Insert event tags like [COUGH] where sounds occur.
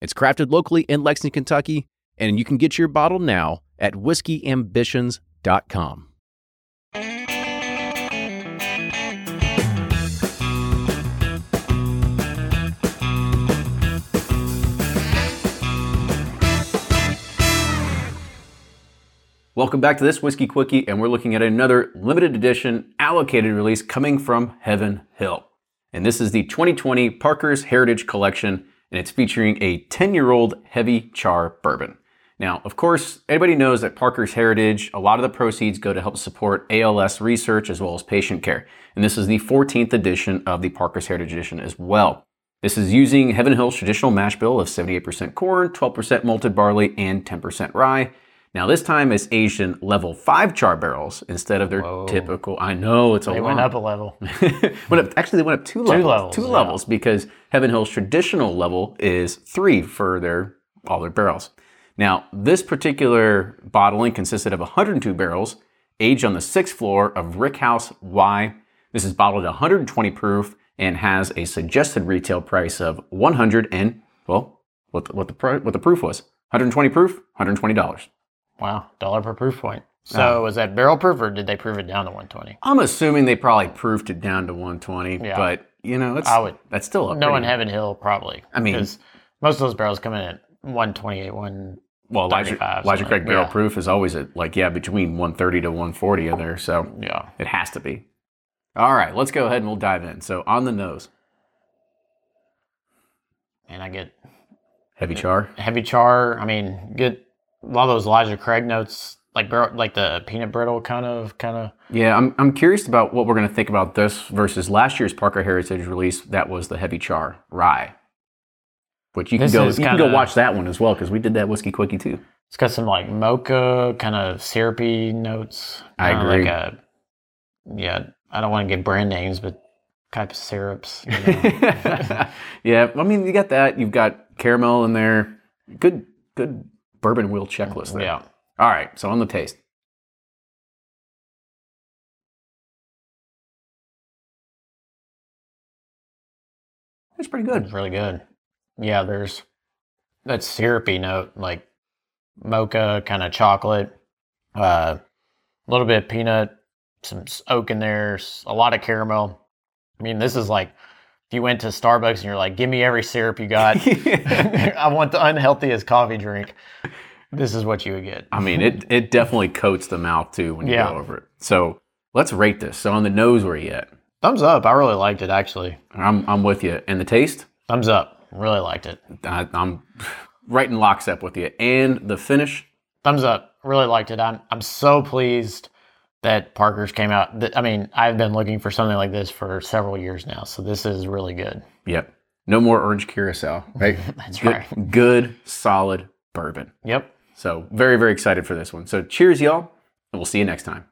It's crafted locally in Lexington, Kentucky, and you can get your bottle now at whiskeyambitions.com. Welcome back to this Whiskey Quickie, and we're looking at another limited edition allocated release coming from Heaven Hill. And this is the 2020 Parker's Heritage Collection, and it's featuring a 10 year old heavy char bourbon. Now, of course, everybody knows that Parker's Heritage, a lot of the proceeds go to help support ALS research as well as patient care. And this is the 14th edition of the Parker's Heritage Edition as well. This is using Heaven Hill's traditional mash bill of 78% corn, 12% malted barley, and 10% rye. Now this time it's Asian level five char barrels instead of their Whoa. typical. I know it's a They lot. went up a level. [LAUGHS] went up, actually, they went up two levels. levels, two yeah. levels because Heaven Hill's traditional level is three for their all their barrels. Now this particular bottling consisted of 102 barrels aged on the sixth floor of Rick House Y. This is bottled at 120 proof and has a suggested retail price of 100 and well, what the, what the what the proof was 120 proof, 120 dollars. Wow, dollar per proof point. So was that barrel proof or did they prove it down to 120? I'm assuming they probably proofed it down to 120, Yeah. but you know, it's I would- that's still a No in pretty- Heaven Hill, probably. I mean- most of those barrels come in at 128, one. Well, Elijah, Elijah Craig barrel yeah. proof is always at like yeah between 130 to 140 in there, so Yeah. it has to be. All right, let's go ahead and we'll dive in. So on the nose, And I get heavy char. heavy char. I mean, get a lot of those Elijah Craig notes, like like the peanut brittle kind of, kind of. Yeah, I'm I'm curious about what we're going to think about this versus last year's Parker Heritage release. That was the heavy char rye, which you can This go you is can go watch that one as well because we did that whiskey quickie too. It's got some like mocha kind of syrupy notes. I agree. Like a, yeah, I don't want to get brand names, but type of syrups. you know. [LAUGHS] yeah, I mean you got that. You've got caramel in there. Good good bourbon wheel checklist there. yeah. All right, so on the taste. It's pretty good. It's really good. Yeah, there's that syrupy note, like mocha, kind of chocolate, uh, a little bit of peanut, some oak in there, a lot of caramel. I mean, this is like you went to Starbucks and you're like, "Give me every syrup you got. [LAUGHS] [LAUGHS] I want the unhealthiest coffee drink." This is what you would get. I mean, it it definitely coats the mouth too when you Yeah. go over it. So let's rate this. So on the nose, where you at? Thumbs up. I really liked it actually. I'm I'm with you. And the taste, Thumbs up. Really liked it. I, I'm right in lockstep with you. And the finish, Thumbs up. Really liked it. I'm I'm so pleased that Parker's came out. I mean, I've been looking for something like this for several years now, so this is really good. yep. No more orange curacao, right? [LAUGHS] That's good, right. Good, solid bourbon. Yep. So very very excited for this one. So cheers, y'all, and we'll see you next time.